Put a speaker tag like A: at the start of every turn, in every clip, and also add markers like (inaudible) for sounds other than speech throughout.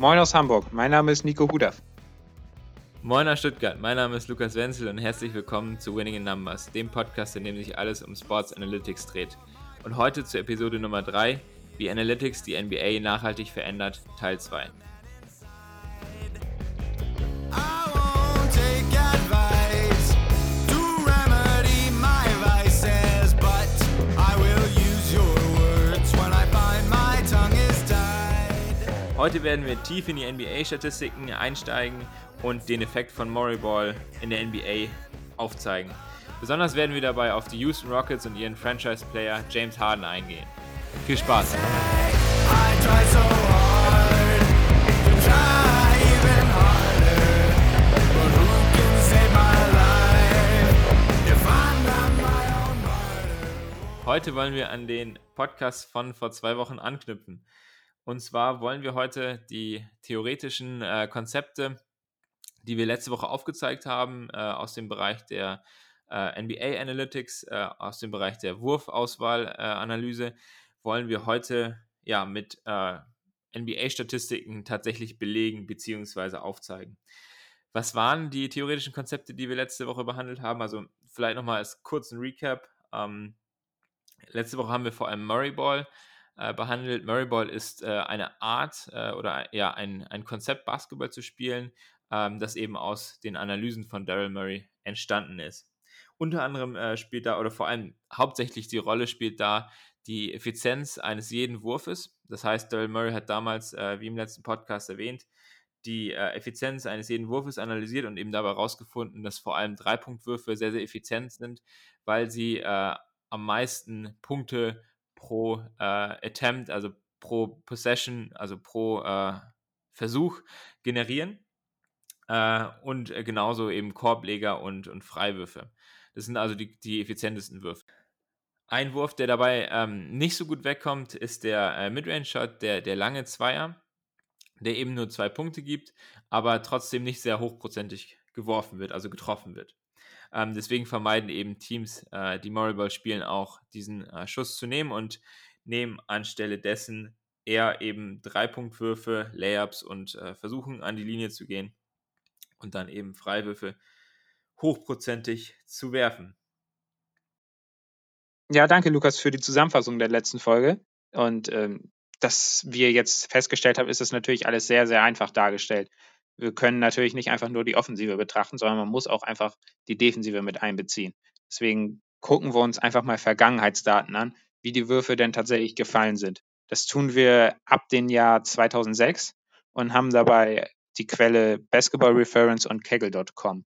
A: Moin aus Hamburg, mein Name ist Nico Hudaf.
B: Moin aus Stuttgart, mein Name ist Lukas Wenzel und herzlich willkommen zu Winning in Numbers, dem Podcast, in dem sich alles um Sports Analytics dreht. Und heute zur Episode Nummer 3, wie Analytics die NBA nachhaltig verändert, Teil 2. Heute werden wir tief in die NBA-Statistiken einsteigen und den Effekt von Murray Ball in der NBA aufzeigen. Besonders werden wir dabei auf die Houston Rockets und ihren Franchise-Player James Harden eingehen. Viel Spaß! Heute wollen wir an den Podcast von vor zwei Wochen anknüpfen. Und zwar wollen wir heute die theoretischen äh, Konzepte, die wir letzte Woche aufgezeigt haben, äh, aus dem Bereich der äh, NBA Analytics, äh, aus dem Bereich der Wurfauswahlanalyse, äh, wollen wir heute ja mit äh, NBA-Statistiken tatsächlich belegen bzw. aufzeigen. Was waren die theoretischen Konzepte, die wir letzte Woche behandelt haben? Also vielleicht nochmal als kurzen Recap. Ähm, letzte Woche haben wir vor allem Murray Ball äh, behandelt. Murray Ball ist äh, eine Art äh, oder ja ein, ein Konzept, Basketball zu spielen, ähm, das eben aus den Analysen von Daryl Murray entstanden ist. Unter anderem äh, spielt da oder vor allem hauptsächlich die Rolle spielt da die Effizienz eines jeden Wurfes. Das heißt, Daryl Murray hat damals, äh, wie im letzten Podcast erwähnt, die äh, Effizienz eines jeden Wurfes analysiert und eben dabei herausgefunden, dass vor allem Dreipunktwürfe sehr, sehr effizient sind, weil sie am meisten Punkte pro äh, Attempt, also pro Possession, also pro äh, Versuch generieren. Äh, und äh, genauso eben Korbleger und, und Freiwürfe. Das sind also die, die effizientesten Würfe. Ein Wurf, der dabei ähm, nicht so gut wegkommt, ist der äh, Midrange-Shot, der, der lange Zweier, der eben nur zwei Punkte gibt, aber trotzdem nicht sehr hochprozentig geworfen wird, also getroffen wird. Ähm, deswegen vermeiden eben Teams, äh, die Moriball spielen, auch diesen äh, Schuss zu nehmen und nehmen anstelle dessen eher eben Dreipunktwürfe, Layups und äh, versuchen an die Linie zu gehen und dann eben Freiwürfe hochprozentig zu werfen.
A: Ja, danke Lukas für die Zusammenfassung der letzten Folge. Und ähm, dass wir jetzt festgestellt haben, ist es natürlich alles sehr, sehr einfach dargestellt wir können natürlich nicht einfach nur die Offensive betrachten, sondern man muss auch einfach die Defensive mit einbeziehen. Deswegen gucken wir uns einfach mal Vergangenheitsdaten an, wie die Würfe denn tatsächlich gefallen sind. Das tun wir ab dem Jahr 2006 und haben dabei die Quelle Basketball Reference und Kegel.com.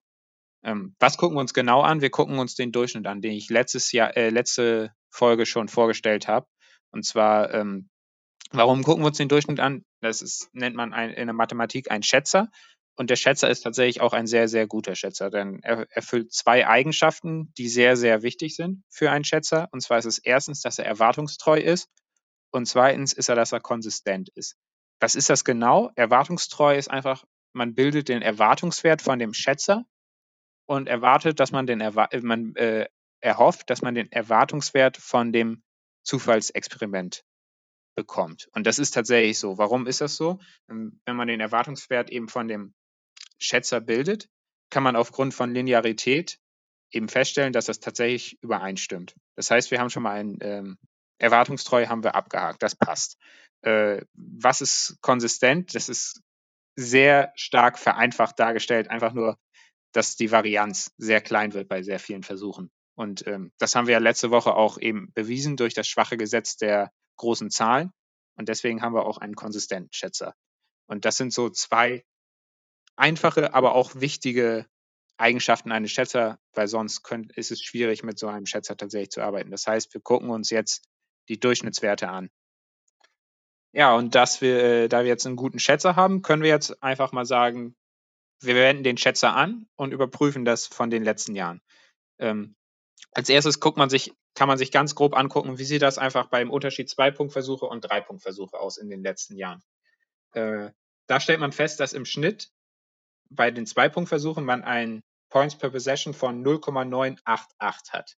A: Ähm, was gucken wir uns genau an? Wir gucken uns den Durchschnitt an, den ich letztes Jahr, äh, letzte Folge schon vorgestellt habe. Und zwar ähm, Warum gucken wir uns den Durchschnitt an? Das ist, nennt man ein, in der Mathematik ein Schätzer. Und der Schätzer ist tatsächlich auch ein sehr, sehr guter Schätzer, denn er erfüllt zwei Eigenschaften, die sehr, sehr wichtig sind für einen Schätzer. Und zwar ist es erstens, dass er erwartungstreu ist und zweitens ist er, dass er konsistent ist. Was ist das genau? Erwartungstreu ist einfach, man bildet den Erwartungswert von dem Schätzer und erwartet, dass man den Erwa man äh, erhofft, dass man den Erwartungswert von dem Zufallsexperiment bekommt. Und das ist tatsächlich so. Warum ist das so? Ähm, wenn man den Erwartungswert eben von dem Schätzer bildet, kann man aufgrund von Linearität eben feststellen, dass das tatsächlich übereinstimmt. Das heißt, wir haben schon mal ein ähm, Erwartungstreu haben wir abgehakt. Das passt. Äh, was ist konsistent? Das ist sehr stark vereinfacht dargestellt. Einfach nur, dass die Varianz sehr klein wird bei sehr vielen Versuchen. Und ähm, das haben wir ja letzte Woche auch eben bewiesen durch das schwache Gesetz der großen Zahlen. Und deswegen haben wir auch einen konsistenten Schätzer. Und das sind so zwei einfache, aber auch wichtige Eigenschaften eines Schätzer, weil sonst könnt, ist es schwierig, mit so einem Schätzer tatsächlich zu arbeiten. Das heißt, wir gucken uns jetzt die Durchschnittswerte an. Ja, und dass wir, äh, da wir jetzt einen guten Schätzer haben, können wir jetzt einfach mal sagen, wir wenden den Schätzer an und überprüfen das von den letzten Jahren. Ähm, als erstes guckt man sich, kann man sich ganz grob angucken, wie sieht das einfach beim Unterschied Zwei-Punkt-Versuche und Drei-Punkt-Versuche aus in den letzten Jahren. Äh, da stellt man fest, dass im Schnitt bei den Zwei-Punkt-Versuchen man ein Points per Possession von 0,988 hat.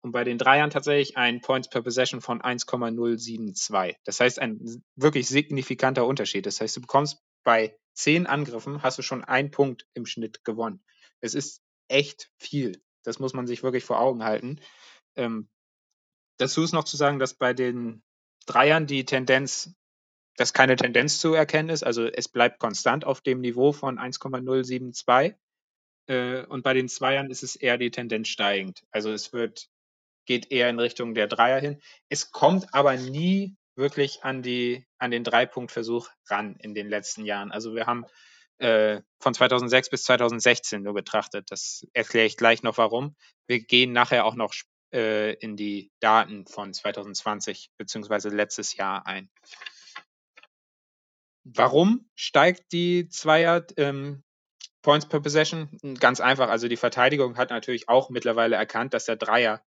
A: Und bei den Dreiern tatsächlich ein Points per Possession von 1,072. Das heißt, ein wirklich signifikanter Unterschied. Das heißt, du bekommst bei zehn Angriffen hast du schon einen Punkt im Schnitt gewonnen. Es ist echt viel. Das muss man sich wirklich vor Augen halten. Ähm, dazu ist noch zu sagen, dass bei den Dreiern die Tendenz, dass keine Tendenz zu erkennen ist. Also es bleibt konstant auf dem Niveau von 1,072. Äh, und bei den Zweiern ist es eher die Tendenz steigend. Also es wird, geht eher in Richtung der Dreier hin. Es kommt aber nie wirklich an, die, an den Dreipunktversuch ran in den letzten Jahren. Also wir haben äh, von 2006 bis 2016 nur betrachtet. Das erkläre ich gleich noch warum. Wir gehen nachher auch noch äh, in die Daten von 2020 beziehungsweise letztes Jahr ein. Warum steigt die Zweier ähm, Points per Possession? Ganz einfach. Also die Verteidigung hat natürlich auch mittlerweile erkannt, dass der Dreier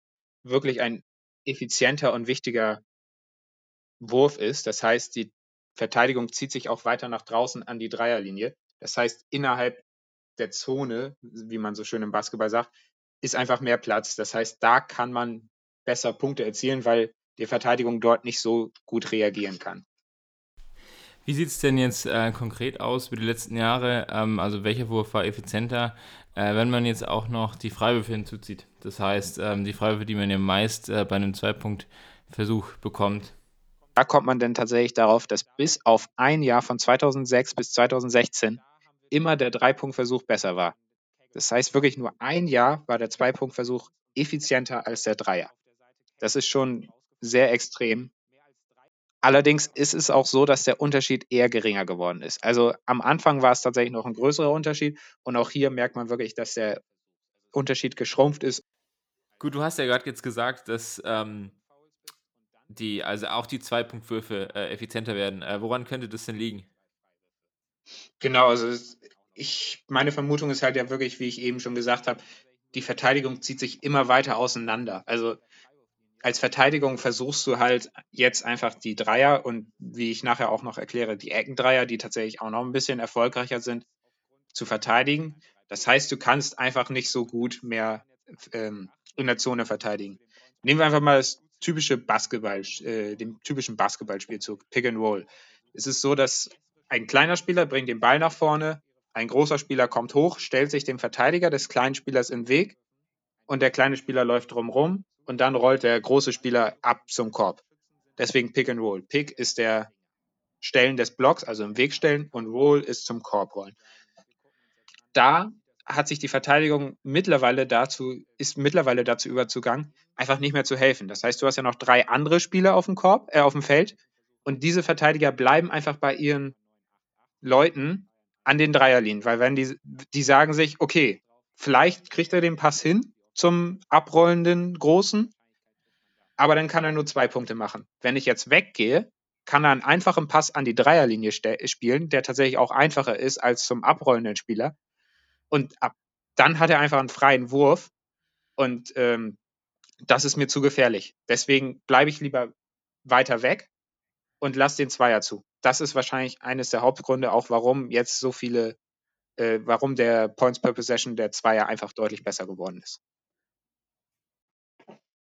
A: wirklich ein effizienter und wichtiger Wurf ist. Das heißt, die Verteidigung zieht sich auch weiter nach draußen an die Dreierlinie. Das heißt, innerhalb der Zone, wie man so schön im Basketball sagt, ist einfach mehr Platz. Das heißt, da kann man besser Punkte erzielen, weil die Verteidigung dort nicht so gut reagieren kann.
B: Wie sieht es denn jetzt äh, konkret aus über die letzten Jahre? Ähm, also welcher Wurf war effizienter, äh, wenn man jetzt auch noch die Freiwürfe hinzuzieht? Das heißt, ähm, die Freiwürfe, die man ja meist äh, bei einem Zweipunktversuch bekommt.
A: Da kommt man denn tatsächlich darauf, dass bis auf ein Jahr von 2006 bis 2016 immer der Dreipunktversuch besser war. Das heißt wirklich nur ein Jahr war der Zweipunktversuch effizienter als der Dreier. Das ist schon sehr extrem. Allerdings ist es auch so, dass der Unterschied eher geringer geworden ist. Also am Anfang war es tatsächlich noch ein größerer Unterschied und auch hier merkt man wirklich, dass der Unterschied geschrumpft ist.
B: Gut, du hast ja gerade jetzt gesagt, dass ähm, die, also auch die Zwei-Punktwürfe äh, effizienter werden. Äh, woran könnte das denn liegen?
A: Genau, also ich, meine Vermutung ist halt ja wirklich, wie ich eben schon gesagt habe, die Verteidigung zieht sich immer weiter auseinander. Also als Verteidigung versuchst du halt jetzt einfach die Dreier und wie ich nachher auch noch erkläre, die Eckendreier, die tatsächlich auch noch ein bisschen erfolgreicher sind, zu verteidigen. Das heißt, du kannst einfach nicht so gut mehr ähm, in der Zone verteidigen. Nehmen wir einfach mal das typische Basketball, äh, dem typischen Basketballspielzug, Pick and Roll. Es ist so, dass ein kleiner Spieler bringt den Ball nach vorne, ein großer Spieler kommt hoch, stellt sich dem Verteidiger des kleinen Spielers im Weg und der kleine Spieler läuft drumherum und dann rollt der große Spieler ab zum Korb. Deswegen Pick and Roll. Pick ist der Stellen des Blocks, also im Weg stellen, und Roll ist zum Korb rollen. Da hat sich die Verteidigung mittlerweile dazu, ist mittlerweile dazu überzugangen, einfach nicht mehr zu helfen. Das heißt, du hast ja noch drei andere Spieler auf dem Korb, äh, auf dem Feld und diese Verteidiger bleiben einfach bei ihren Leuten an den Dreierlinien, weil wenn die, die sagen sich, okay, vielleicht kriegt er den Pass hin zum abrollenden Großen, aber dann kann er nur zwei Punkte machen. Wenn ich jetzt weggehe, kann er einen einfachen Pass an die Dreierlinie spielen, der tatsächlich auch einfacher ist als zum abrollenden Spieler. Und ab, dann hat er einfach einen freien Wurf und ähm, das ist mir zu gefährlich. Deswegen bleibe ich lieber weiter weg und lasse den Zweier zu. Das ist wahrscheinlich eines der Hauptgründe, auch warum jetzt so viele, äh, warum der Points per Possession der Zweier einfach deutlich besser geworden ist.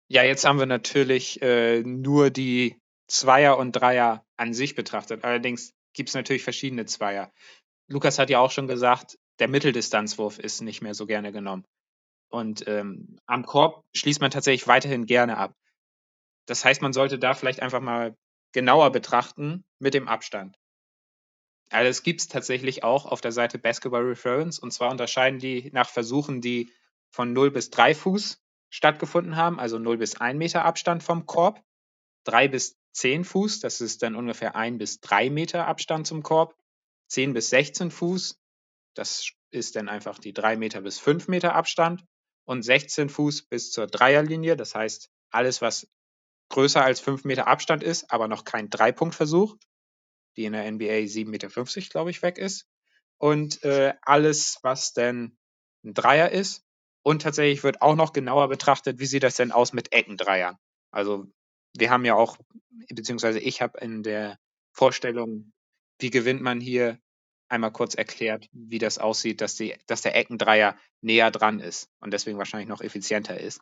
A: Ja, jetzt haben wir natürlich äh, nur die Zweier und Dreier an sich betrachtet. Allerdings gibt es natürlich verschiedene Zweier. Lukas hat ja auch schon gesagt, der Mitteldistanzwurf ist nicht mehr so gerne genommen. Und ähm, am Korb schließt man tatsächlich weiterhin gerne ab. Das heißt, man sollte da vielleicht einfach mal genauer betrachten mit dem Abstand. Also gibt es tatsächlich auch auf der Seite Basketball Reference und zwar unterscheiden die nach Versuchen, die von 0 bis 3 Fuß stattgefunden haben, also 0 bis 1 Meter Abstand vom Korb, 3 bis 10 Fuß, das ist dann ungefähr 1 bis 3 Meter Abstand zum Korb, 10 bis 16 Fuß, das ist dann einfach die 3 Meter bis 5 Meter Abstand und 16 Fuß bis zur Dreierlinie. Das heißt, alles, was größer als 5 Meter Abstand ist, aber noch kein Dreipunktversuch, die in der NBA 7,50 Meter, glaube ich, weg ist. Und äh, alles, was denn ein Dreier ist. Und tatsächlich wird auch noch genauer betrachtet, wie sieht das denn aus mit Eckendreiern. Also wir haben ja auch, beziehungsweise ich habe in der Vorstellung, wie gewinnt man hier, einmal kurz erklärt, wie das aussieht, dass, die, dass der Eckendreier näher dran ist und deswegen wahrscheinlich noch effizienter ist.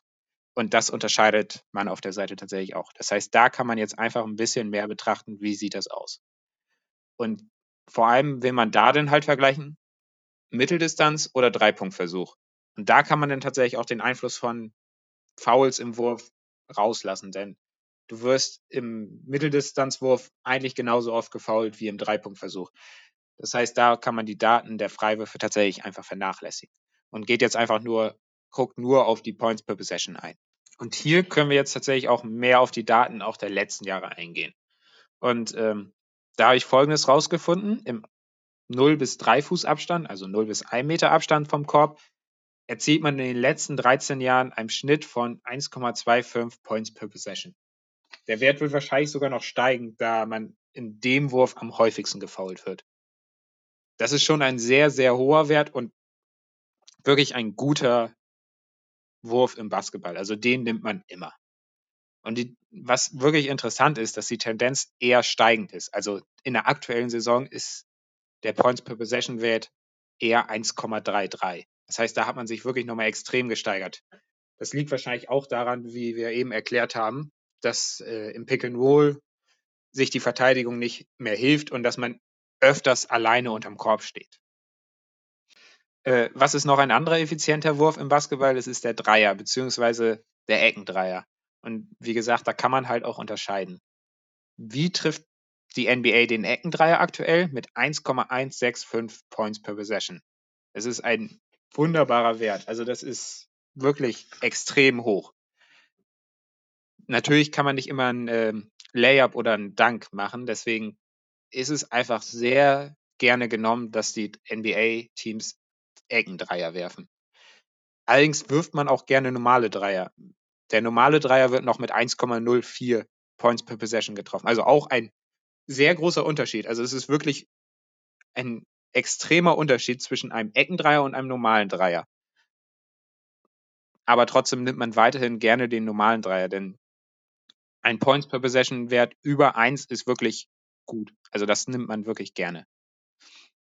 A: Und das unterscheidet man auf der Seite tatsächlich auch. Das heißt, da kann man jetzt einfach ein bisschen mehr betrachten, wie sieht das aus. Und vor allem will man da dann halt vergleichen, Mitteldistanz oder Dreipunktversuch. Und da kann man dann tatsächlich auch den Einfluss von Fouls im Wurf rauslassen, denn du wirst im Mitteldistanzwurf eigentlich genauso oft gefoult wie im Dreipunktversuch. Das heißt, da kann man die Daten der Freiwürfe tatsächlich einfach vernachlässigen und geht jetzt einfach nur, guckt nur auf die Points per Possession ein. Und hier können wir jetzt tatsächlich auch mehr auf die Daten auch der letzten Jahre eingehen. Und ähm, da habe ich Folgendes rausgefunden. Im 0 bis 3 Fuß Abstand, also 0 bis 1 Meter Abstand vom Korb, erzielt man in den letzten 13 Jahren einen Schnitt von 1,25 Points per Possession. Der Wert wird wahrscheinlich sogar noch steigen, da man in dem Wurf am häufigsten gefoult wird. Das ist schon ein sehr, sehr hoher Wert und wirklich ein guter Wurf im Basketball. Also den nimmt man immer. Und die, was wirklich interessant ist, dass die Tendenz eher steigend ist. Also in der aktuellen Saison ist der Points per Possession Wert eher 1,33. Das heißt, da hat man sich wirklich nochmal extrem gesteigert. Das liegt wahrscheinlich auch daran, wie wir eben erklärt haben, dass äh, im Pick and Roll sich die Verteidigung nicht mehr hilft und dass man öfters alleine unterm Korb steht. Äh, was ist noch ein anderer effizienter Wurf im Basketball? Das ist der Dreier, beziehungsweise der Eckendreier. Und wie gesagt, da kann man halt auch unterscheiden. Wie trifft die NBA den Eckendreier aktuell? Mit 1,165 Points per Possession. Das ist ein wunderbarer Wert. Also das ist wirklich extrem hoch. Natürlich kann man nicht immer ein äh, Layup oder ein Dunk machen, deswegen ist es einfach sehr gerne genommen, dass die NBA-Teams Eckendreier werfen. Allerdings wirft man auch gerne normale Dreier. Der normale Dreier wird noch mit 1,04 Points per Possession getroffen. Also auch ein sehr großer Unterschied. Also es ist wirklich ein extremer Unterschied zwischen einem Eckendreier und einem normalen Dreier. Aber trotzdem nimmt man weiterhin gerne den normalen Dreier, denn ein Points per Possession Wert über 1 ist wirklich gut. Also das nimmt man wirklich gerne.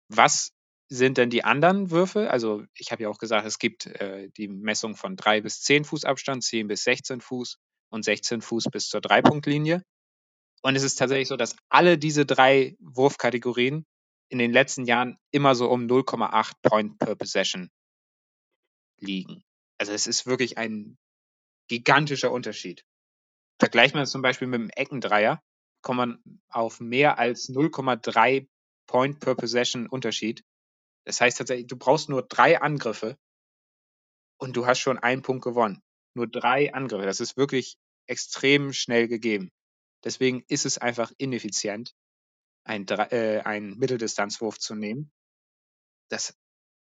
A: Was sind denn die anderen Würfe? Also ich habe ja auch gesagt, es gibt äh, die Messung von 3 bis 10 Fuß Abstand, 10 bis 16 Fuß und 16 Fuß bis zur Dreipunktlinie. Und es ist tatsächlich so, dass alle diese drei Wurfkategorien in den letzten Jahren immer so um 0,8 Point per Possession liegen. Also es ist wirklich ein gigantischer Unterschied. Vergleicht man es zum Beispiel mit dem Eckendreier, kommt man auf mehr als 0,3 Point per Possession Unterschied. Das heißt tatsächlich, du brauchst nur drei Angriffe und du hast schon einen Punkt gewonnen. Nur drei Angriffe. Das ist wirklich extrem schnell gegeben. Deswegen ist es einfach ineffizient, einen, äh, einen Mitteldistanzwurf zu nehmen. Das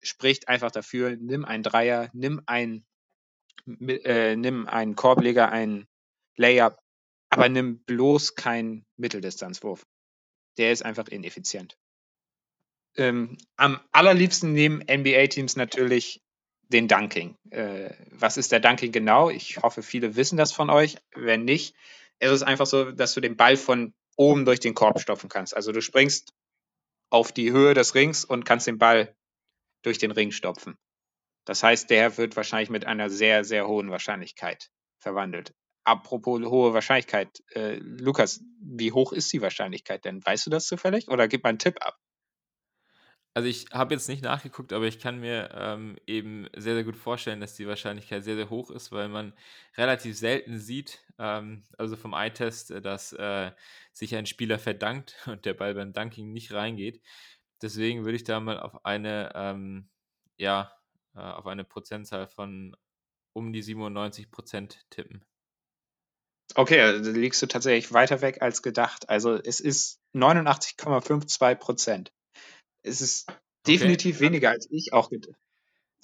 A: spricht einfach dafür, nimm einen Dreier, nimm einen, äh, nimm einen Korbleger, einen Layup, aber nimm bloß keinen Mitteldistanzwurf. Der ist einfach ineffizient. Ähm, am allerliebsten nehmen NBA-Teams natürlich den Dunking. Äh, was ist der Dunking genau? Ich hoffe, viele wissen das von euch. Wenn nicht, ist es einfach so, dass du den Ball von oben durch den Korb stopfen kannst. Also du springst auf die Höhe des Rings und kannst den Ball durch den Ring stopfen. Das heißt, der wird wahrscheinlich mit einer sehr, sehr hohen Wahrscheinlichkeit verwandelt. Apropos hohe Wahrscheinlichkeit, äh, Lukas, wie hoch ist die Wahrscheinlichkeit denn? Weißt du das zufällig oder gib mal einen Tipp ab?
B: Also ich habe jetzt nicht nachgeguckt, aber ich kann mir ähm, eben sehr, sehr gut vorstellen, dass die Wahrscheinlichkeit sehr, sehr hoch ist, weil man relativ selten sieht, ähm, also vom Eye-Test, äh, dass äh, sich ein Spieler verdankt (laughs) und der Ball beim Dunking nicht reingeht. Deswegen würde ich da mal auf eine, ähm, ja, äh, auf eine Prozentzahl von um die 97 Prozent tippen.
A: Okay, also liegst du tatsächlich weiter weg als gedacht. Also es ist 89,52 Prozent. Es ist definitiv okay. weniger als ich auch gedacht.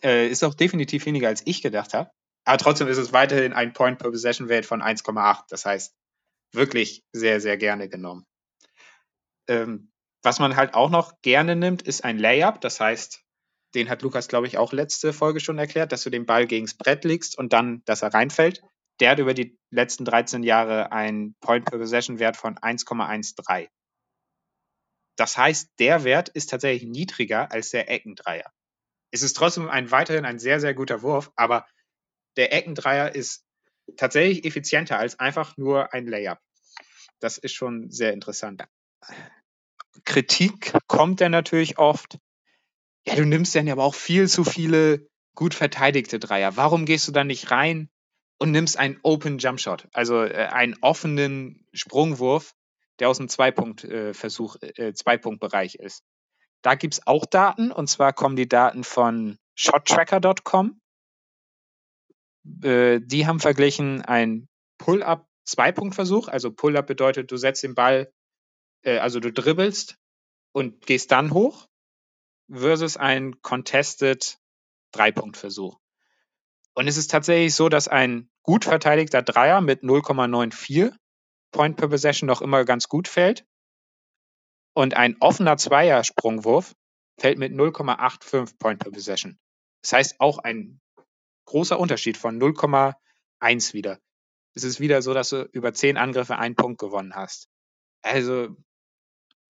A: Äh, ist auch definitiv weniger als ich gedacht habe. Aber trotzdem ist es weiterhin ein Point per Possession Wert von 1,8. Das heißt, wirklich sehr, sehr gerne genommen. Ähm, was man halt auch noch gerne nimmt, ist ein Layup. Das heißt, den hat Lukas, glaube ich, auch letzte Folge schon erklärt, dass du den Ball gegens Brett legst und dann, dass er reinfällt. Der hat über die letzten 13 Jahre einen Point per Possession Wert von 1,13. Das heißt, der Wert ist tatsächlich niedriger als der Eckendreier. Es ist trotzdem ein, weiterhin ein sehr, sehr guter Wurf, aber der Eckendreier ist tatsächlich effizienter als einfach nur ein Layup. Das ist schon sehr interessant. Kritik kommt dann natürlich oft, ja, du nimmst dann aber auch viel zu viele gut verteidigte Dreier. Warum gehst du dann nicht rein und nimmst einen Open Jump Shot, also äh, einen offenen Sprungwurf, der aus dem Zweipunkt-Versuch, äh, äh, Zweipunktbereich ist. Da gibt es auch Daten, und zwar kommen die Daten von shottracker.com. Äh, die haben verglichen ein Pull-up Zweipunktversuch, also Pull-up bedeutet, du setzt den Ball, also du dribbelst und gehst dann hoch, versus ein Contested Dreipunktversuch. Und es ist tatsächlich so, dass ein gut verteidigter Dreier mit 0,94 Point per Possession noch immer ganz gut fällt. Und ein offener Zweier-Sprungwurf fällt mit 0,85 Point per Possession. Das heißt auch ein großer Unterschied von 0,1 wieder. Es ist wieder so, dass du über 10 Angriffe einen Punkt gewonnen hast. Also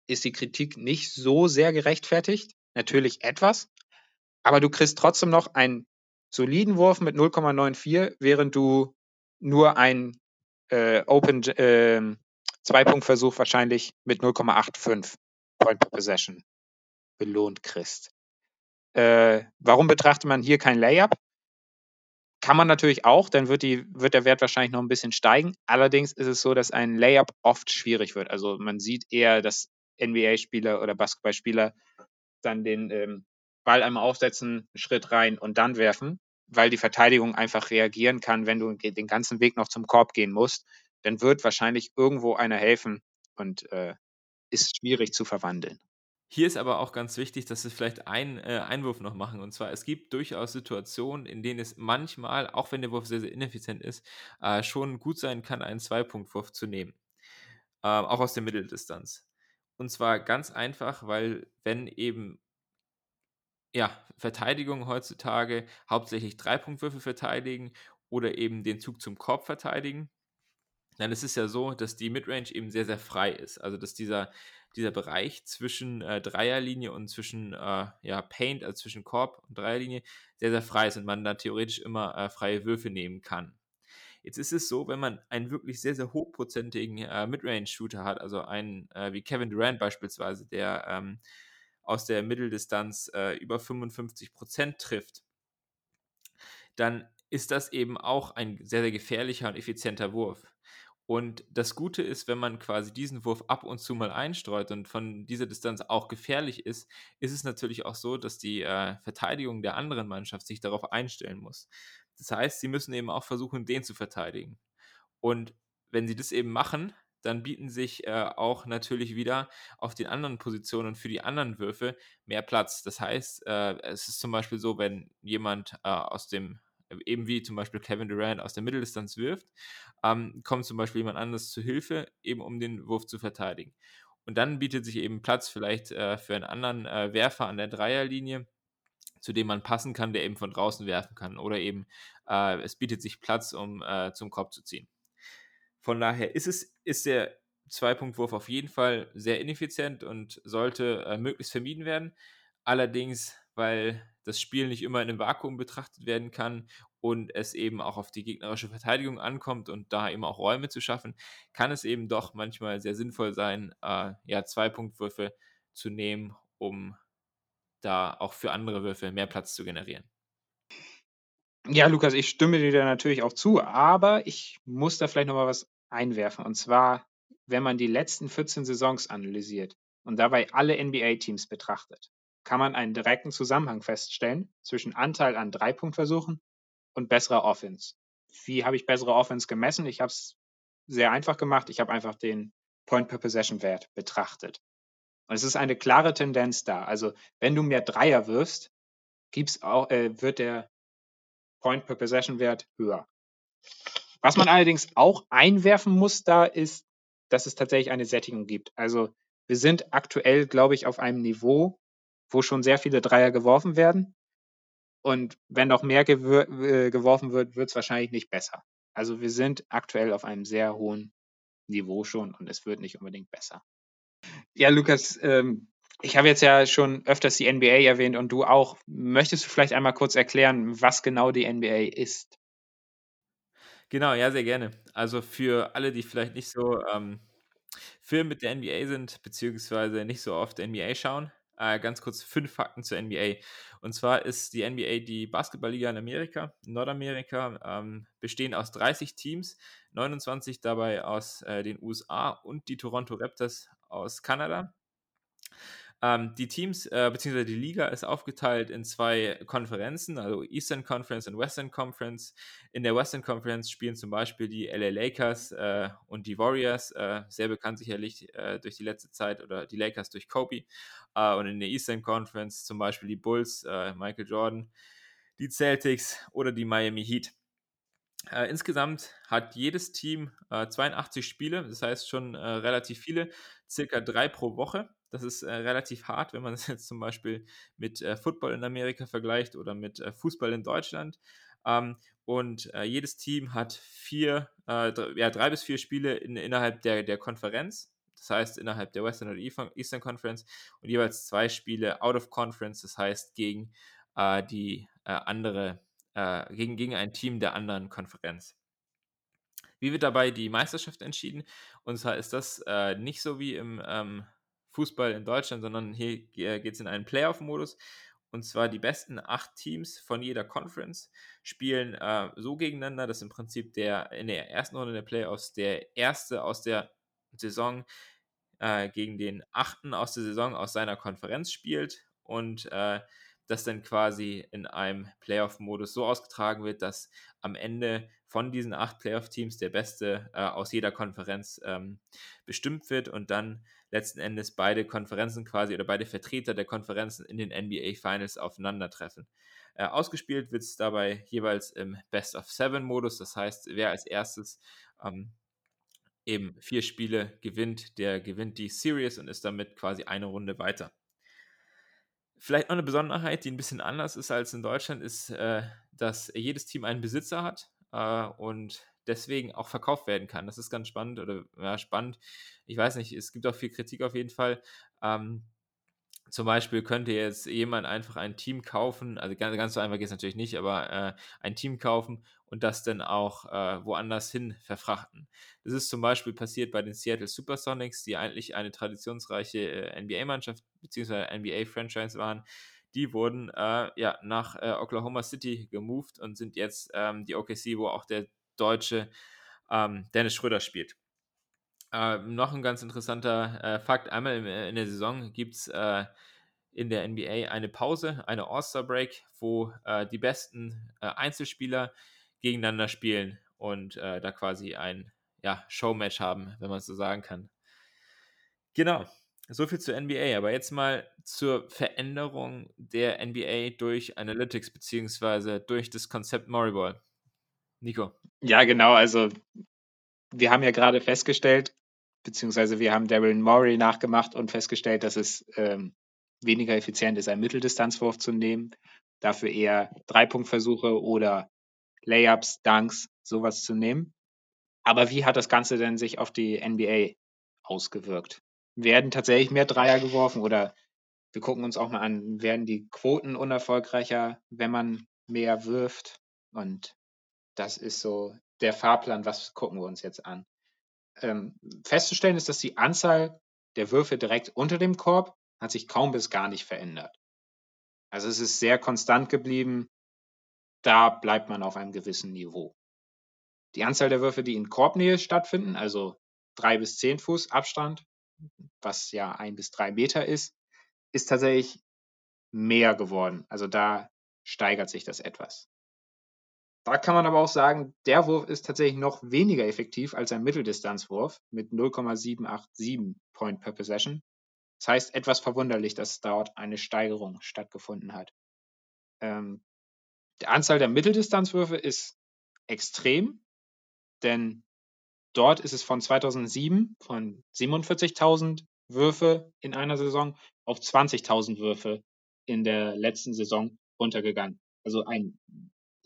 A: ist die Kritik nicht so sehr gerechtfertigt. Natürlich etwas. Aber du kriegst trotzdem noch einen soliden Wurf mit 0,94, während du nur einen äh, Open äh, Zwei-Punkt-Versuch wahrscheinlich mit 0,85 Point per Possession belohnt kriegst. Äh, warum betrachtet man hier kein Layup? Kann man natürlich auch, dann wird, die, wird der Wert wahrscheinlich noch ein bisschen steigen. Allerdings ist es so, dass ein Layup oft schwierig wird. Also man sieht eher, dass NBA-Spieler oder Basketballspieler dann den ähm, Ball einmal aufsetzen, Schritt rein und dann werfen, weil die Verteidigung einfach reagieren kann, wenn du den ganzen Weg noch zum Korb gehen musst. Dann wird wahrscheinlich irgendwo einer helfen und äh, ist schwierig zu verwandeln.
B: Hier ist aber auch ganz wichtig, dass wir vielleicht einen äh, Einwurf noch machen. Und zwar, es gibt durchaus Situationen, in denen es manchmal, auch wenn der Wurf sehr, sehr ineffizient ist, äh, schon gut sein kann, einen Zweipunktwurf zu nehmen. Äh, auch aus der Mitteldistanz. Und zwar ganz einfach, weil wenn eben ja, Verteidigung heutzutage hauptsächlich Dreipunktwürfe verteidigen oder eben den Zug zum Korb verteidigen, dann ist es ja so, dass die Midrange eben sehr, sehr frei ist. Also dass dieser, dieser Bereich zwischen äh, Dreierlinie und zwischen äh, ja, Paint, also zwischen Korb und Dreierlinie, sehr, sehr frei ist und man da theoretisch immer äh, freie Würfe nehmen kann. Jetzt ist es so, wenn man einen wirklich sehr, sehr hochprozentigen äh, Midrange-Shooter hat, also einen äh, wie Kevin Durant beispielsweise, der ähm, aus der Mitteldistanz äh, über 55% trifft, dann ist das eben auch ein sehr, sehr gefährlicher und effizienter Wurf. Und das Gute ist, wenn man quasi diesen Wurf ab und zu mal einstreut und von dieser Distanz auch gefährlich ist, ist es natürlich auch so, dass die äh, Verteidigung der anderen Mannschaft sich darauf einstellen muss. Das heißt, sie müssen eben auch versuchen, den zu verteidigen. Und wenn sie das eben machen, dann bieten sich äh, auch natürlich wieder auf den anderen Positionen für die anderen Würfe mehr Platz. Das heißt, äh, es ist zum Beispiel so, wenn jemand äh, aus dem eben wie zum Beispiel Kevin Durant aus der Mitteldistanz wirft, ähm, kommt zum Beispiel jemand anderes zu Hilfe, eben um den Wurf zu verteidigen. Und dann bietet sich eben Platz vielleicht äh, für einen anderen äh, Werfer an der Dreierlinie, zu dem man passen kann, der eben von draußen werfen kann. Oder eben äh, es bietet sich Platz, um zum Korb zu ziehen. Von daher ist es, ist der Zweipunktwurf auf jeden Fall sehr ineffizient und sollte äh, möglichst vermieden werden. Allerdings, weil das Spiel nicht immer in einem Vakuum betrachtet werden kann und es eben auch auf die gegnerische Verteidigung ankommt und da eben auch Räume zu schaffen, kann es eben doch manchmal sehr sinnvoll sein, äh, ja, Zwei-Punkt-Würfe zu nehmen, um da auch für andere Würfe mehr Platz zu generieren.
A: Ja, Lukas, ich stimme dir da natürlich auch zu, aber ich muss da vielleicht nochmal was einwerfen. Und zwar, wenn man die letzten 14 Saisons analysiert und dabei alle NBA-Teams betrachtet, kann man einen direkten Zusammenhang feststellen zwischen Anteil an Dreipunktversuchen und besserer Offense. Wie habe ich bessere Offense gemessen? Ich habe es sehr einfach gemacht. Ich habe einfach den Point-per-Possession-Wert betrachtet. Und es ist eine klare Tendenz da. Also, wenn du mehr Dreier wirfst, gibt's auch, äh, wird der Point-per-Possession-Wert höher. Was man allerdings auch einwerfen muss da ist, dass es tatsächlich eine Sättigung gibt. Also wir sind aktuell, glaube ich, auf einem Niveau, wo schon sehr viele Dreier geworfen werden. Und wenn noch mehr äh, geworfen wird, wird es wahrscheinlich nicht besser. Also wir sind aktuell auf einem sehr hohen Niveau schon und es wird nicht unbedingt besser. Ja, Lukas, ähm, ich habe jetzt ja schon öfters die NBA erwähnt und du auch. Möchtest du vielleicht einmal kurz erklären, was genau die NBA ist?
B: Genau, ja, sehr gerne. Also für alle, die vielleicht nicht so ähm, firm mit der NBA sind, beziehungsweise nicht so oft NBA schauen. Äh, ganz kurz fünf Fakten zur NBA. Und zwar ist die NBA die Basketballliga in Amerika, Nordamerika, ähm, bestehen aus 30 Teams, 29 dabei aus äh, den USA und die Toronto Raptors aus Kanada. Ähm, die Teams, äh, beziehungsweise die Liga ist aufgeteilt in zwei Konferenzen, also Eastern Conference und Western Conference. In der Western Conference spielen zum Beispiel die LA Lakers äh, und die Warriors, äh, sehr bekannt sicherlich äh, durch die letzte Zeit, oder die Lakers durch Kobe. Äh, und in der Eastern Conference zum Beispiel die Bulls, äh, Michael Jordan, die Celtics oder die Miami Heat. Äh, insgesamt hat jedes Team äh, 82 Spiele, das heißt schon äh, relativ viele, circa drei pro Woche. Das ist äh, relativ hart, wenn man es jetzt zum Beispiel mit äh, Football in Amerika vergleicht oder mit äh, Fußball in Deutschland. Ähm, und jedes Team hat vier, ja, drei bis vier Spiele in, innerhalb der, der Konferenz. Das heißt, innerhalb der Western oder Eastern Conference und jeweils zwei Spiele out of Conference, das heißt gegen die andere äh, gegen, gegen ein Team der anderen Konferenz. Wie wird dabei die Meisterschaft entschieden? Und zwar ist das äh, nicht so wie im ähm, Fußball in Deutschland, sondern hier äh, geht es in einen Playoff-Modus. Und zwar die besten acht Teams von jeder Conference spielen äh, so gegeneinander, dass im Prinzip der in der ersten Runde der Playoffs der erste aus der Saison äh, gegen den achten aus der Saison aus seiner Konferenz spielt und äh, das dann quasi in einem Playoff-Modus so ausgetragen wird, dass am Ende von diesen acht Playoff-Teams der Beste äh, aus jeder Konferenz ähm, bestimmt wird und dann letzten Endes beide Konferenzen quasi oder beide Vertreter der Konferenzen in den NBA Finals aufeinandertreffen. Äh, ausgespielt wird es dabei jeweils im Best of Seven Modus, das heißt, wer als erstes ähm, eben vier Spiele gewinnt, der gewinnt die Series und ist damit quasi eine Runde weiter. Vielleicht noch eine Besonderheit, die ein bisschen anders ist als in Deutschland, ist, äh, dass jedes Team einen Besitzer hat äh, und deswegen auch verkauft werden kann. Das ist ganz spannend oder ja, spannend. Ich weiß nicht, es gibt auch viel Kritik auf jeden Fall. Ähm, zum Beispiel könnte jetzt jemand einfach ein Team kaufen, also ganz, ganz so einfach geht es natürlich nicht, aber äh, ein Team kaufen und das dann auch äh, woanders hin verfrachten. Das ist zum Beispiel passiert bei den Seattle Supersonics, die eigentlich eine traditionsreiche äh, NBA-Mannschaft bzw. NBA-Franchise waren. Die wurden äh, ja, nach äh, Oklahoma City gemoved und sind jetzt ähm, die OKC, wo auch der deutsche ähm, Dennis Schröder spielt. Äh, noch ein ganz interessanter äh, Fakt: einmal in, in der Saison gibt es äh, in der NBA eine Pause, eine All-Star-Break, wo äh, die besten äh, Einzelspieler gegeneinander spielen und äh, da quasi ein ja, Showmatch haben, wenn man es so sagen kann. Genau, so viel zur NBA. Aber jetzt mal zur Veränderung der NBA durch Analytics beziehungsweise durch das Konzept Moriball. Nico.
A: Ja, genau. Also wir haben ja gerade festgestellt, beziehungsweise wir haben Daryl Morey nachgemacht und festgestellt, dass es ähm, weniger effizient ist, einen Mitteldistanzwurf zu nehmen, dafür eher Dreipunktversuche oder Layups, Dunks, sowas zu nehmen. Aber wie hat das Ganze denn sich auf die NBA ausgewirkt? Werden tatsächlich mehr Dreier geworfen oder wir gucken uns auch mal an, werden die Quoten unerfolgreicher, wenn man mehr wirft? Und das ist so der Fahrplan, was gucken wir uns jetzt an? Ähm, festzustellen ist, dass die Anzahl der Würfe direkt unter dem Korb hat sich kaum bis gar nicht verändert. Also es ist sehr konstant geblieben. Da bleibt man auf einem gewissen Niveau. Die Anzahl der Würfe, die in Korbnähe stattfinden, also drei bis zehn Fuß Abstand, was ja ein bis drei Meter ist, ist tatsächlich mehr geworden. Also da steigert sich das etwas. Da kann man aber auch sagen, der Wurf ist tatsächlich noch weniger effektiv als ein Mitteldistanzwurf mit 0,787 Point per Possession. Das heißt, etwas verwunderlich, dass dort eine Steigerung stattgefunden hat. Ähm, die Anzahl der Mitteldistanzwürfe ist extrem, denn dort ist es von 2007 von 47.000 Würfe in einer Saison auf 20.000 Würfe in der letzten Saison runtergegangen. Also ein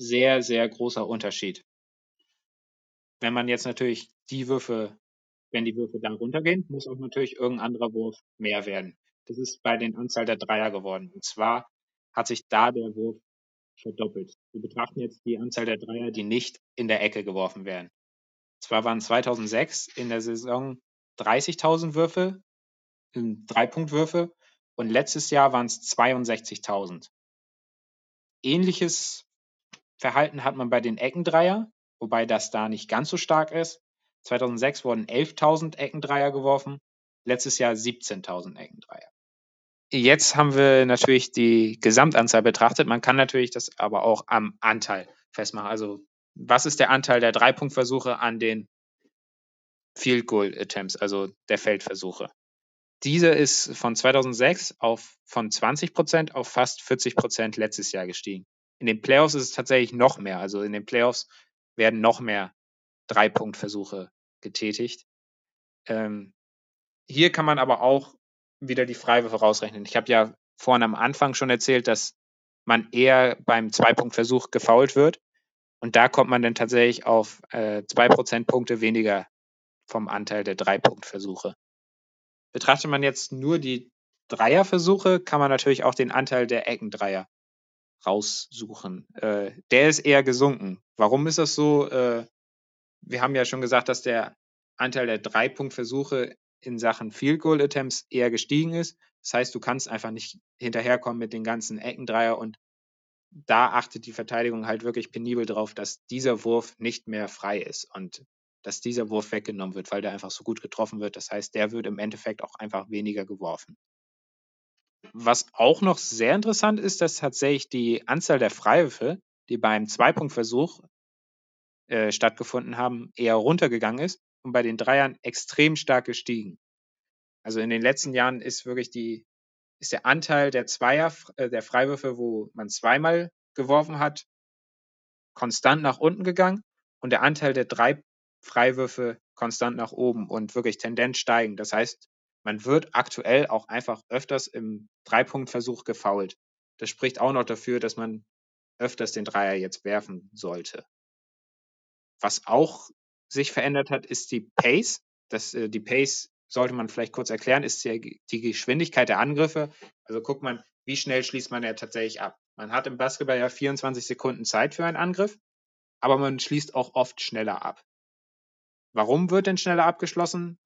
A: sehr, sehr großer Unterschied. Wenn man jetzt natürlich die Würfe, wenn die Würfe dann runtergehen, muss auch natürlich irgendein anderer Wurf mehr werden. Das ist bei den Anzahl der Dreier geworden. Und zwar hat sich da der Wurf verdoppelt. Wir betrachten jetzt die Anzahl der Dreier, die nicht in der Ecke geworfen werden. Zwar waren 2006 in der Saison 30.000 Würfe, Dreipunktwürfe und letztes Jahr waren es 62.000. Ähnliches Verhalten hat man bei den Eckendreier, wobei das da nicht ganz so stark ist. 2006 wurden 11.000 Eckendreier geworfen, letztes Jahr 17.000 Eckendreier. Jetzt haben wir natürlich die Gesamtanzahl betrachtet. Man kann natürlich das aber auch am Anteil festmachen. Also was ist der Anteil der Dreipunktversuche an den Field Goal Attempts, also der Feldversuche? Diese ist von 2006 auf von 20 Prozent auf fast 40 Prozent letztes Jahr gestiegen. In den Playoffs ist es tatsächlich noch mehr. Also in den Playoffs werden noch mehr Dreipunktversuche getätigt. Ähm, hier kann man aber auch wieder die Freiwürfe rausrechnen. Ich habe ja vorhin am Anfang schon erzählt, dass man eher beim Zweipunktversuch gefault wird. Und da kommt man dann tatsächlich auf äh, zwei Prozentpunkte weniger vom Anteil der Dreipunktversuche. Betrachtet man jetzt nur die Dreierversuche, kann man natürlich auch den Anteil der Eckendreier raussuchen. Äh, der ist eher gesunken. Warum ist das so? Äh, wir haben ja schon gesagt, dass der Anteil der Dreipunktversuche in Sachen Field Goal Attempts eher gestiegen ist. Das heißt, du kannst einfach nicht hinterherkommen mit den ganzen Eckendreier und da achtet die Verteidigung halt wirklich penibel drauf, dass dieser Wurf nicht mehr frei ist und dass dieser Wurf weggenommen wird, weil der einfach so gut getroffen wird. Das heißt, der wird im Endeffekt auch einfach weniger geworfen. Was auch noch sehr interessant ist, dass tatsächlich die Anzahl der Freiwürfe, die beim Zweipunktversuch äh, stattgefunden haben, eher runtergegangen ist und bei den Dreiern extrem stark gestiegen. Also in den letzten Jahren ist wirklich die, ist der Anteil der Zweier, äh, der Freiwürfe, wo man zweimal geworfen hat, konstant nach unten gegangen und der Anteil der drei Freiwürfe konstant nach oben und wirklich Tendenz steigen. Das heißt, man wird aktuell auch einfach öfters im Dreipunktversuch gefault. Das spricht auch noch dafür, dass man öfters den Dreier jetzt werfen sollte. Was auch sich verändert hat, ist die Pace. Das, äh, die Pace sollte man vielleicht kurz erklären, ist die, die Geschwindigkeit der Angriffe. Also guckt man, wie schnell schließt man ja tatsächlich ab. Man hat im Basketball ja 24 Sekunden Zeit für einen Angriff, aber man schließt auch oft schneller ab. Warum wird denn schneller abgeschlossen?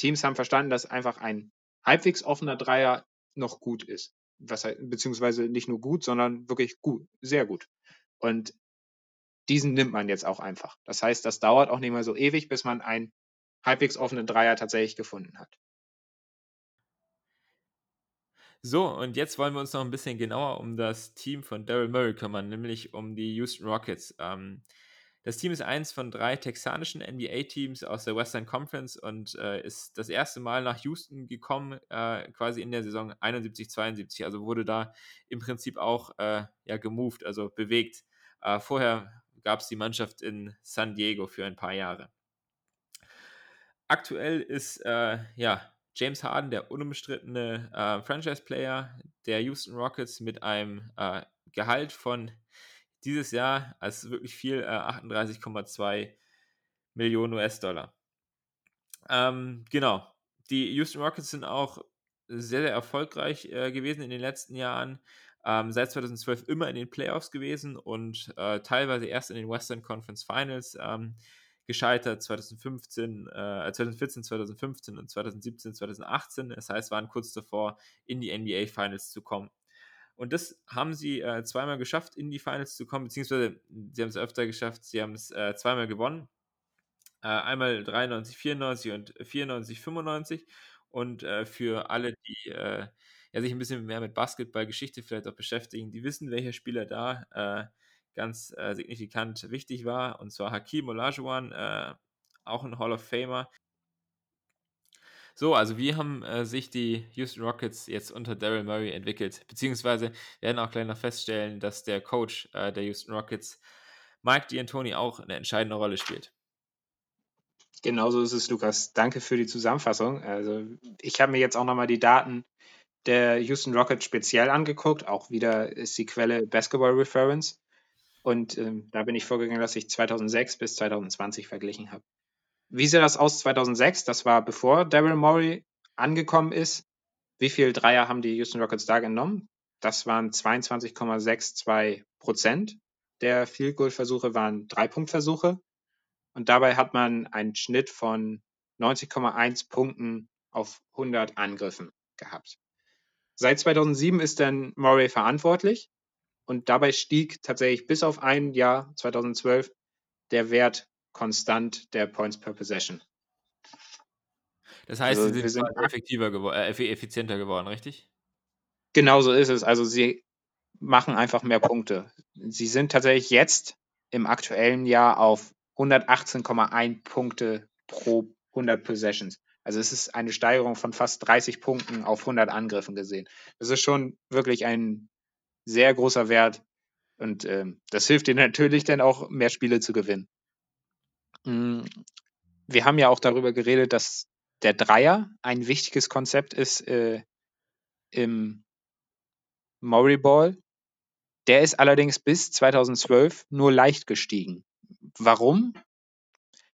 A: Teams haben verstanden, dass einfach ein halbwegs offener Dreier noch gut ist. Was, beziehungsweise nicht nur gut, sondern wirklich gut, sehr gut. Und diesen nimmt man jetzt auch einfach. Das heißt, das dauert auch nicht mehr so ewig, bis man einen halbwegs offenen Dreier tatsächlich gefunden hat.
B: So, und jetzt wollen wir uns noch ein bisschen genauer um das Team von Daryl Murray kümmern, nämlich um die Houston Rockets. Ähm, das Team ist eins von drei texanischen NBA-Teams aus der Western Conference und äh, ist das erste Mal nach Houston gekommen, äh, quasi in der Saison 71-72. Also wurde da im Prinzip auch äh, ja, gemoved, also bewegt. Äh, vorher gab es die Mannschaft in San Diego für ein paar Jahre. Aktuell ist äh, ja, James Harden der unumstrittene äh, Franchise-Player der Houston Rockets mit einem Gehalt von dieses Jahr, also wirklich viel, äh, 38,2 Millionen US-Dollar. Ähm, genau. Die Houston Rockets sind auch sehr, sehr erfolgreich äh, gewesen in den letzten Jahren. Ähm, seit 2012 immer in den Playoffs gewesen und äh, teilweise erst in den Western Conference Finals ähm, gescheitert 2015, äh, 2014, 2015 und 2017, 2018. Das heißt, waren kurz davor, in die NBA Finals zu kommen. Und das haben sie äh, zweimal geschafft, in die Finals zu kommen, beziehungsweise sie haben es öfter geschafft, sie haben es äh, zweimal gewonnen. Äh, einmal 93, 94 und 94, 95. Und äh, für alle, die äh, ja, sich ein bisschen mehr mit Basketballgeschichte vielleicht auch beschäftigen, die wissen, welcher Spieler da äh, ganz signifikant wichtig war. Und zwar Hakim Olajuwon, auch ein Hall of Famer, so, also wie haben äh, sich die Houston Rockets jetzt unter Daryl Murray entwickelt? Beziehungsweise werden auch gleich noch feststellen, dass der Coach äh, der Houston Rockets, Mike D'Antoni, auch eine entscheidende Rolle spielt.
A: Genauso ist es, Lukas. Danke für die Zusammenfassung. Also ich habe mir jetzt auch nochmal die Daten der Houston Rockets speziell angeguckt. Auch wieder ist die Quelle Basketball Reference. Und ähm, da bin ich vorgegangen, dass ich 2006 bis 2020 verglichen habe. Wie sieht das aus 2006? Das war bevor Daryl Morey angekommen ist. Wie viel Dreier haben die Houston Rockets da genommen? Das waren 22,62 Prozent der Field Goal Versuche waren Dreipunktversuche. Und dabei hat man einen Schnitt von 90,1 Punkten auf 100 Angriffen gehabt. Seit 2007 ist dann Murray verantwortlich und dabei stieg tatsächlich bis auf ein Jahr, 2012, der Wert konstant der Points per Possession.
B: Das heißt, also, sie sind, sind effektiver geworden, äh, effizienter geworden, richtig?
A: Genau so ist es. Also sie machen einfach mehr Punkte. Sie sind tatsächlich jetzt im aktuellen Jahr auf 118,1 Punkte pro 100 Possessions. Also es ist eine Steigerung von fast 30 Punkten auf 100 Angriffen gesehen. Das ist schon wirklich ein sehr großer Wert und ähm, das hilft dir natürlich dann auch mehr Spiele zu gewinnen. Mm, wir haben ja auch darüber geredet, dass der Dreier ein wichtiges Konzept ist äh, im Murray Ball. Der ist allerdings bis 2012 nur leicht gestiegen. Warum?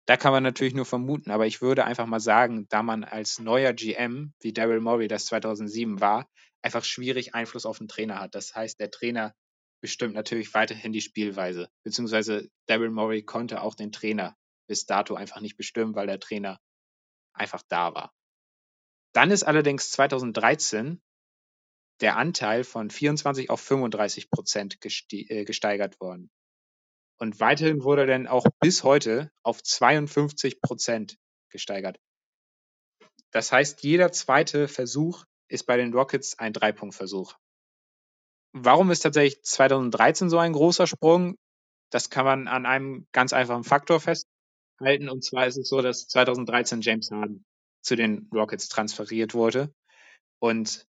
A: Da kann man natürlich nur vermuten, aber ich würde einfach mal sagen, da man als neuer GM, wie Daryl Morey das 2007 war, einfach schwierig Einfluss auf den Trainer hat. Das heißt, der Trainer bestimmt natürlich weiterhin die Spielweise, beziehungsweise Daryl Morey konnte auch den Trainer bis dato einfach nicht bestimmen, weil der Trainer einfach da war. Dann ist allerdings 2013 der Anteil von 24 auf 35 Prozent äh, gesteigert worden. Und weiterhin wurde er dann auch bis heute auf 52 Prozent gesteigert. Das heißt, jeder zweite Versuch ist bei den Rockets ein Dreipunktversuch. Warum ist tatsächlich 2013 so ein großer Sprung? Das kann man an einem ganz einfachen Faktor festhalten. Und zwar ist es so, dass 2013 James Harden zu den Rockets transferiert wurde. Und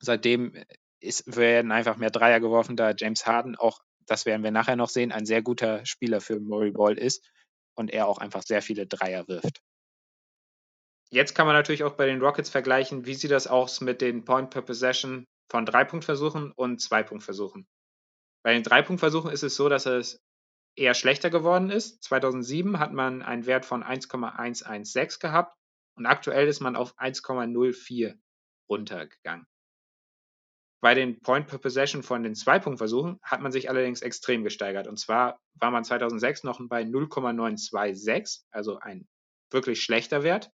A: seitdem ist, werden einfach mehr Dreier geworfen, da James Harden auch das werden wir nachher noch sehen, ein sehr guter Spieler für Murray Ball ist und er auch einfach sehr viele Dreier wirft. Jetzt kann man natürlich auch bei den Rockets vergleichen, wie sieht das aus mit den Point per Possession von Drei-Punkt-Versuchen und Zwei-Punkt-Versuchen. Bei den Drei-Punkt-Versuchen ist es so, dass es eher schlechter geworden ist. 2007 hat man einen Wert von 1,116 gehabt und aktuell ist man auf 1,04 runtergegangen. Bei den Point per Possession von den Zwei-Punkt-Versuchen hat man sich allerdings extrem gesteigert. Und zwar war man 2006 noch bei 0,926, also ein wirklich schlechter Wert,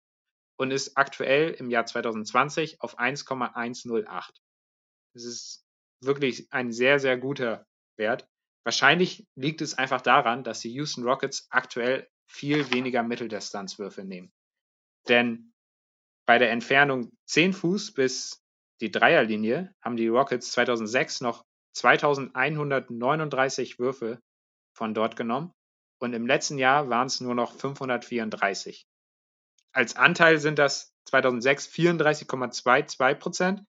A: und ist aktuell im Jahr 2020 auf 1,108. Das ist wirklich ein sehr, sehr guter Wert. Wahrscheinlich liegt es einfach daran, dass die Houston Rockets aktuell viel weniger Mitteldistanzwürfe nehmen. Denn bei der Entfernung 10 Fuß bis die Dreierlinie haben die Rockets 2006 noch 2139 Würfe von dort genommen und im letzten Jahr waren es nur noch 534. Als Anteil sind das 2006 34,22 Prozent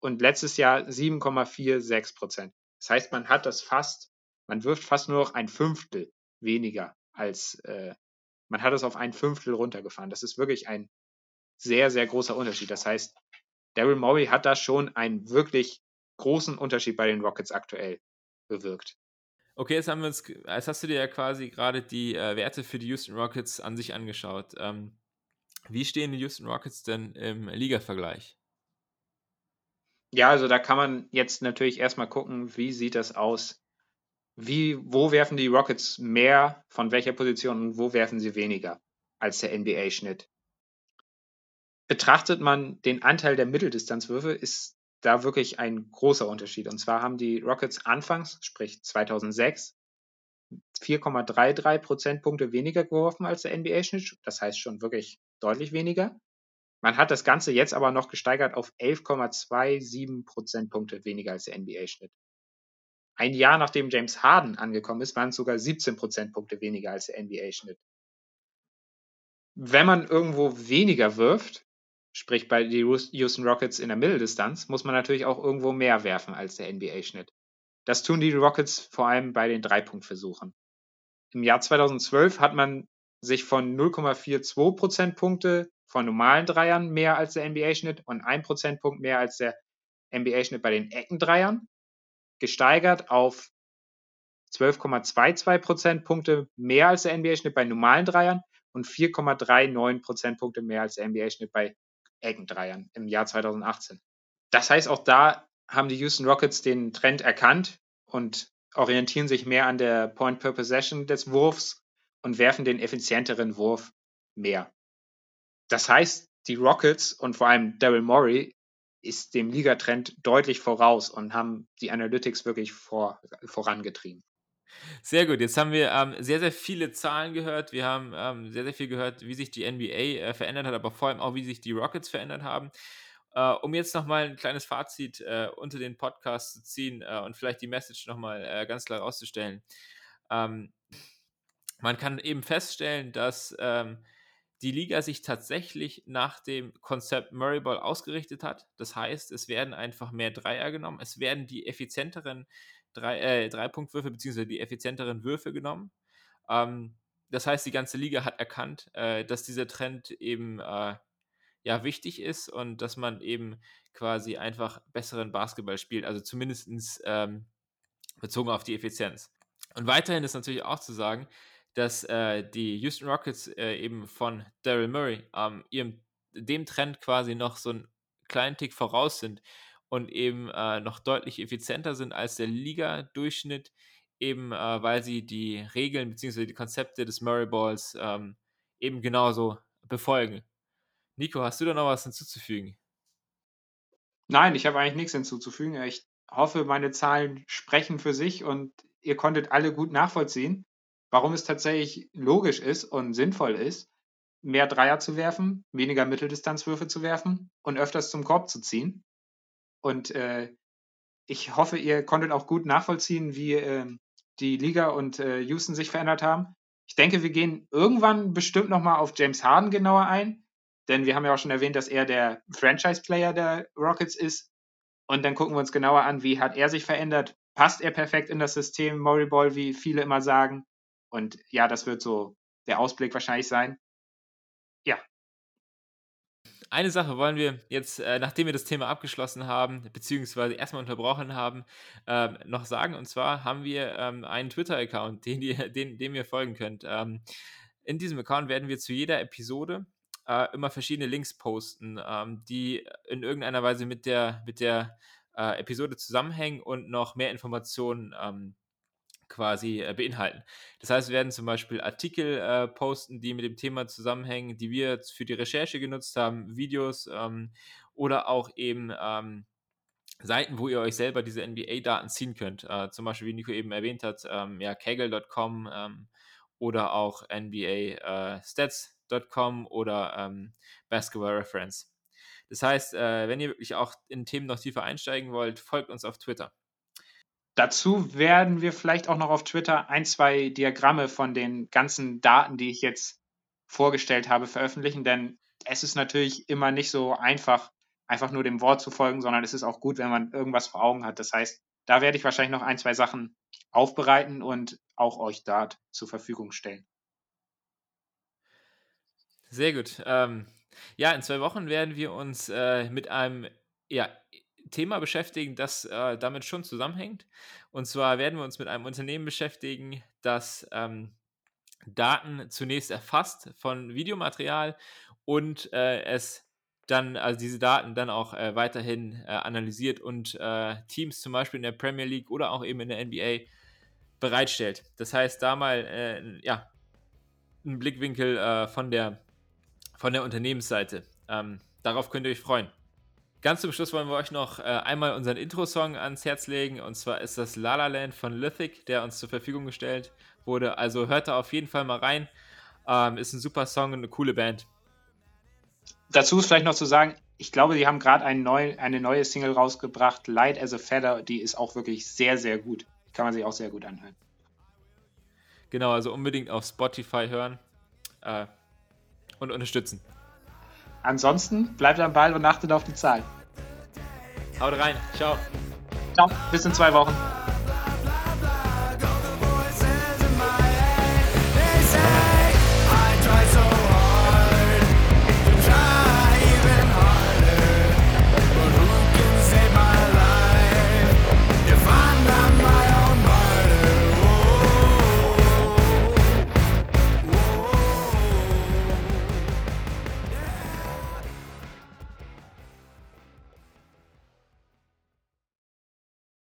A: und letztes Jahr 7,46 Prozent. Das heißt, man hat das fast, man wirft fast nur noch ein Fünftel weniger als, äh, man hat es auf ein Fünftel runtergefahren. Das ist wirklich ein sehr, sehr großer Unterschied. Das heißt, Daryl Morey hat da schon einen wirklich großen Unterschied bei den Rockets aktuell bewirkt.
B: Okay, jetzt haben wir uns, jetzt hast du dir ja quasi gerade die äh, Werte für die Houston Rockets an sich angeschaut. Ähm, wie stehen die Houston Rockets denn im Liga-Vergleich?
A: Ja, also da kann man jetzt natürlich erstmal gucken, wie sieht das aus? Wie, wo werfen die Rockets mehr, von welcher Position und wo werfen sie weniger als der NBA-Schnitt? betrachtet man den Anteil der Mitteldistanzwürfe, ist da wirklich ein großer Unterschied. Und zwar haben die Rockets anfangs, sprich 2006, 4,33 Prozentpunkte weniger geworfen als der NBA-Schnitt. Das heißt schon wirklich deutlich weniger. Man hat das Ganze jetzt aber noch gesteigert auf 11,27 Prozentpunkte weniger als der NBA-Schnitt. Ein Jahr nachdem James Harden angekommen ist, waren es sogar 17 Prozentpunkte weniger als der NBA-Schnitt. Wenn man irgendwo weniger wirft, sprich bei den Houston Rockets in der Mitteldistanz, muss man natürlich auch irgendwo mehr werfen als der NBA-Schnitt. Das tun die Rockets vor allem bei den Dreipunktversuchen. Im Jahr 2012 hat man sich von 0,42 Prozentpunkte von normalen Dreiern mehr als der NBA-Schnitt und 1 Prozentpunkt mehr als der NBA-Schnitt bei den Eckendreiern gesteigert auf 12,22 Prozentpunkte mehr als der NBA-Schnitt bei normalen Dreiern und 4,39 Prozentpunkte mehr als der NBA-Schnitt bei Eckendreiern im Jahr 2018. Das heißt, auch da haben die Houston Rockets den Trend erkannt und orientieren sich mehr an der Point per Possession des Wurfs und werfen den effizienteren Wurf mehr. das heißt, die Rockets und vor allem Daryl Morey ist dem Ligatrend deutlich voraus und haben die Analytics wirklich vor, vorangetrieben.
B: Sehr gut, jetzt haben wir ähm, sehr, sehr viele Zahlen gehört. Wir haben ähm, sehr, sehr viel gehört, wie sich die NBA äh, verändert hat, aber vor allem auch, wie sich die Rockets verändert haben. Äh, um jetzt nochmal ein kleines Fazit äh, unter den Podcast zu ziehen äh, und vielleicht die Message nochmal äh, ganz klar rauszustellen. Ähm, man kann eben feststellen, dass ähm, die Liga sich tatsächlich nach dem Konzept Murray Ball ausgerichtet hat. Das heißt, es werden einfach mehr Dreier genommen, es werden die effizienteren drei, äh, Dreipunktwürfe bzw. die effizienteren Würfe genommen. Ähm, das heißt, die ganze Liga hat erkannt, äh, dass dieser Trend eben äh, ja wichtig ist und dass man eben quasi einfach besseren Basketball spielt, also zumindest ähm, bezogen auf die Effizienz. Und weiterhin ist natürlich auch zu sagen, dass äh, die Houston Rockets äh, eben von Daryl Murray ähm, ihrem, dem Trend quasi noch so einen kleinen Tick voraus sind und eben äh, noch deutlich effizienter sind als der Liga-Durchschnitt, eben äh, weil sie die Regeln bzw. die Konzepte des Murray Balls ähm, eben genauso befolgen. Nico, hast du da noch was hinzuzufügen?
A: Nein, ich habe eigentlich nichts hinzuzufügen. Ich hoffe, meine Zahlen sprechen für sich und ihr konntet alle gut nachvollziehen warum es tatsächlich logisch ist und sinnvoll ist, mehr Dreier zu werfen, weniger Mitteldistanzwürfe zu werfen und öfters zum Korb zu ziehen. Und äh, ich hoffe, ihr konntet auch gut nachvollziehen, wie äh, die Liga und äh, Houston sich verändert haben. Ich denke, wir gehen irgendwann bestimmt nochmal auf James Harden genauer ein, denn wir haben ja auch schon erwähnt, dass er der Franchise-Player der Rockets ist. Und dann gucken wir uns genauer an, wie hat er sich verändert. Passt er perfekt in das System Murray Ball, wie viele immer sagen? Und ja, das wird so der Ausblick wahrscheinlich sein. Ja.
B: Eine Sache wollen wir jetzt, äh, nachdem wir das Thema abgeschlossen haben, beziehungsweise erstmal unterbrochen haben, äh, noch sagen. Und zwar haben wir ähm, einen Twitter-Account, den, (laughs) den, dem ihr folgen könnt. Ähm, in diesem Account werden wir zu jeder Episode äh, immer verschiedene Links posten, ähm, die in irgendeiner Weise mit der, mit der äh, Episode zusammenhängen und noch mehr Informationen ähm, quasi äh, beinhalten. Das heißt, wir werden zum Beispiel Artikel äh, posten, die mit dem Thema zusammenhängen, die wir für die Recherche genutzt haben, Videos ähm, oder auch eben ähm, Seiten, wo ihr euch selber diese NBA-Daten ziehen könnt. Äh, zum Beispiel, wie Nico eben erwähnt hat, ähm, ja, kaggle.com ähm, oder auch NBA-Stats.com äh, oder ähm, Basketball Reference. Das heißt, äh, wenn ihr wirklich auch in Themen noch tiefer einsteigen wollt, folgt uns auf Twitter.
A: Dazu werden wir vielleicht auch noch auf Twitter ein, zwei Diagramme von den ganzen Daten, die ich jetzt vorgestellt habe, veröffentlichen, denn es ist natürlich immer nicht so einfach, einfach nur dem Wort zu folgen, sondern es ist auch gut, wenn man irgendwas vor Augen hat. Das heißt, da werde ich wahrscheinlich noch ein, zwei Sachen aufbereiten und auch euch dort zur Verfügung stellen.
B: Sehr gut. Ähm, ja, in zwei Wochen werden wir uns äh, mit einem ja, Thema beschäftigen, das äh, damit schon zusammenhängt. Und zwar werden wir uns mit einem Unternehmen beschäftigen, das ähm, Daten zunächst erfasst von Videomaterial und äh, es dann, also diese Daten dann auch äh, weiterhin äh, analysiert und äh, Teams zum Beispiel in der Premier League oder auch eben in der NBA bereitstellt. Das heißt, da mal äh, ja, ein Blickwinkel von, der, von der Unternehmensseite. Ähm, darauf könnt ihr euch freuen. Ganz zum Schluss wollen wir euch noch äh, einmal unseren Intro-Song ans Herz legen. Und zwar ist das La La Land von Lithic, der uns zur Verfügung gestellt wurde. Also hört da auf jeden Fall mal rein. Ähm, ist ein super Song und eine coole Band.
A: Dazu ist vielleicht noch zu sagen, ich glaube, die haben gerade ein neu, eine neue Single rausgebracht, Light as a Feather. Die ist auch wirklich sehr, sehr gut. Die kann man sich auch sehr gut anhören.
B: Genau, also unbedingt auf Spotify hören äh, und unterstützen.
A: Ansonsten bleibt am Ball und achtet auf die Zahl.
B: Haut rein. Ciao.
A: Ciao. Bis in zwei Wochen.